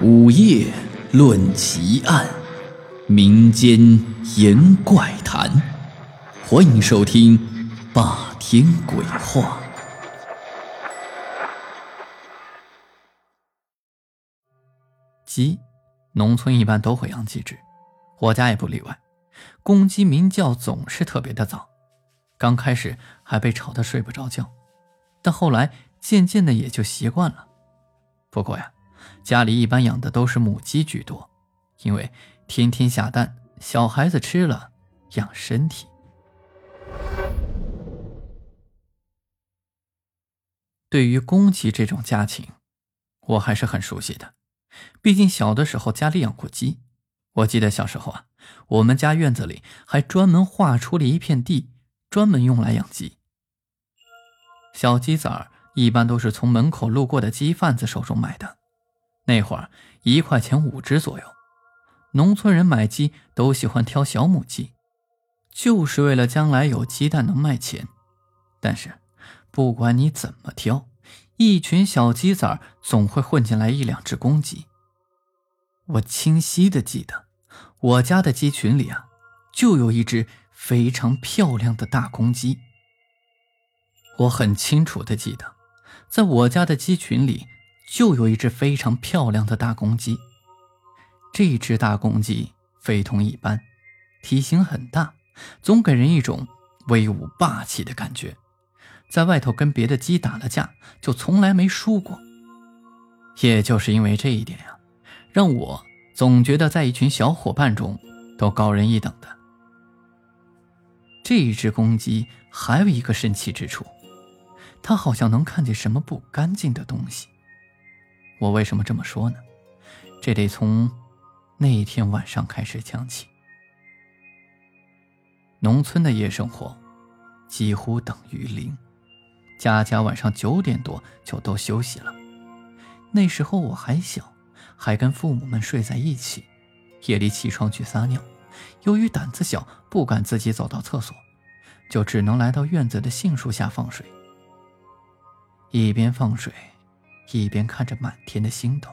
午夜论奇案，民间言怪谈，欢迎收听《霸天鬼话》。鸡，农村一般都会养几只，我家也不例外。公鸡鸣叫总是特别的早，刚开始还被吵得睡不着觉，但后来渐渐的也就习惯了。不过呀。家里一般养的都是母鸡居多，因为天天下蛋，小孩子吃了养身体。对于公鸡这种家禽，我还是很熟悉的，毕竟小的时候家里养过鸡。我记得小时候啊，我们家院子里还专门划出了一片地，专门用来养鸡。小鸡仔儿一般都是从门口路过的鸡贩子手中买的。那会儿一块钱五只左右，农村人买鸡都喜欢挑小母鸡，就是为了将来有鸡蛋能卖钱。但是，不管你怎么挑，一群小鸡仔总会混进来一两只公鸡。我清晰的记得，我家的鸡群里啊，就有一只非常漂亮的大公鸡。我很清楚的记得，在我家的鸡群里。就有一只非常漂亮的大公鸡，这只大公鸡非同一般，体型很大，总给人一种威武霸气的感觉。在外头跟别的鸡打了架，就从来没输过。也就是因为这一点呀，让我总觉得在一群小伙伴中都高人一等的。这一只公鸡还有一个神奇之处，它好像能看见什么不干净的东西。我为什么这么说呢？这得从那一天晚上开始讲起。农村的夜生活几乎等于零，家家晚上九点多就都休息了。那时候我还小，还跟父母们睡在一起，夜里起床去撒尿，由于胆子小，不敢自己走到厕所，就只能来到院子的杏树下放水。一边放水。一边看着满天的星斗，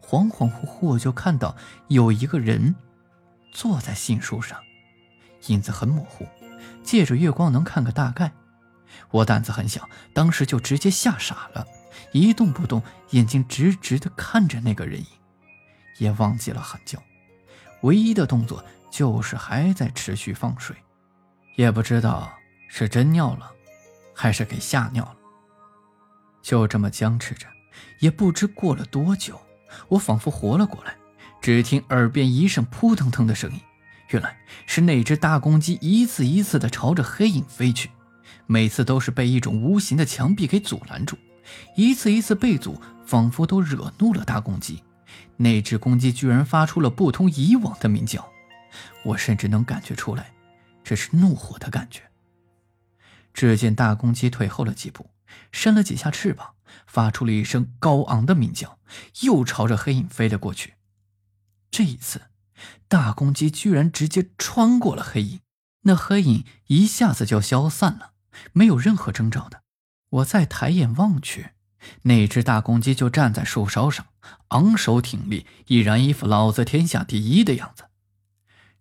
恍恍惚惚就看到有一个人坐在杏树上，影子很模糊，借着月光能看个大概。我胆子很小，当时就直接吓傻了，一动不动，眼睛直直的看着那个人影，也忘记了喊叫，唯一的动作就是还在持续放水，也不知道是真尿了，还是给吓尿了，就这么僵持着。也不知过了多久，我仿佛活了过来，只听耳边一声扑腾腾的声音，原来是那只大公鸡一次一次的朝着黑影飞去，每次都是被一种无形的墙壁给阻拦住，一次一次被阻，仿佛都惹怒了大公鸡。那只公鸡居然发出了不同以往的鸣叫，我甚至能感觉出来，这是怒火的感觉。只见大公鸡退后了几步，扇了几下翅膀。发出了一声高昂的鸣叫，又朝着黑影飞了过去。这一次，大公鸡居然直接穿过了黑影，那黑影一下子就消散了，没有任何征兆的。我再抬眼望去，那只大公鸡就站在树梢上，昂首挺立，已然一副老子天下第一的样子。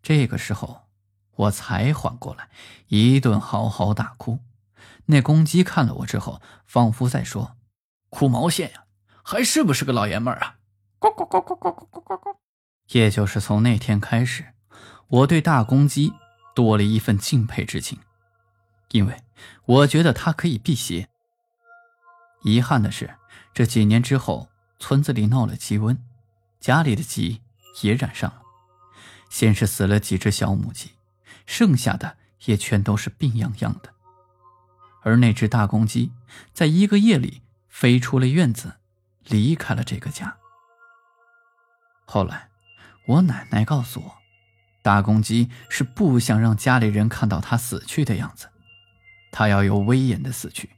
这个时候，我才缓过来，一顿嚎嚎大哭。那公鸡看了我之后，仿佛在说。哭毛线呀，还是不是个老爷们儿啊？咕咕咕咕咕咕咕咕咕。也就是从那天开始，我对大公鸡多了一份敬佩之情，因为我觉得它可以辟邪。遗憾的是，这几年之后，村子里闹了鸡瘟，家里的鸡也染上了。先是死了几只小母鸡，剩下的也全都是病殃殃的。而那只大公鸡，在一个夜里。飞出了院子，离开了这个家。后来，我奶奶告诉我，大公鸡是不想让家里人看到它死去的样子，它要有威严的死去。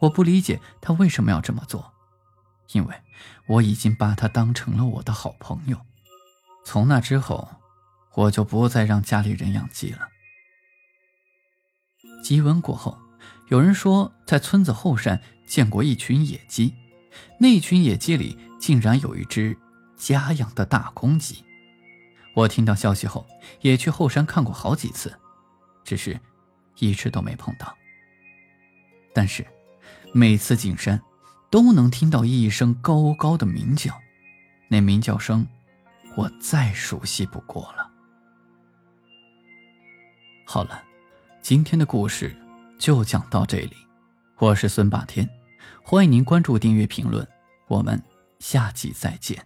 我不理解他为什么要这么做，因为我已经把他当成了我的好朋友。从那之后，我就不再让家里人养鸡了。鸡瘟过后。有人说，在村子后山见过一群野鸡，那群野鸡里竟然有一只家养的大公鸡。我听到消息后，也去后山看过好几次，只是一直都没碰到。但是每次进山，都能听到一声高高的鸣叫，那鸣叫声，我再熟悉不过了。好了，今天的故事就讲到这里。我是孙霸天，欢迎您关注、订阅、评论，我们下集再见。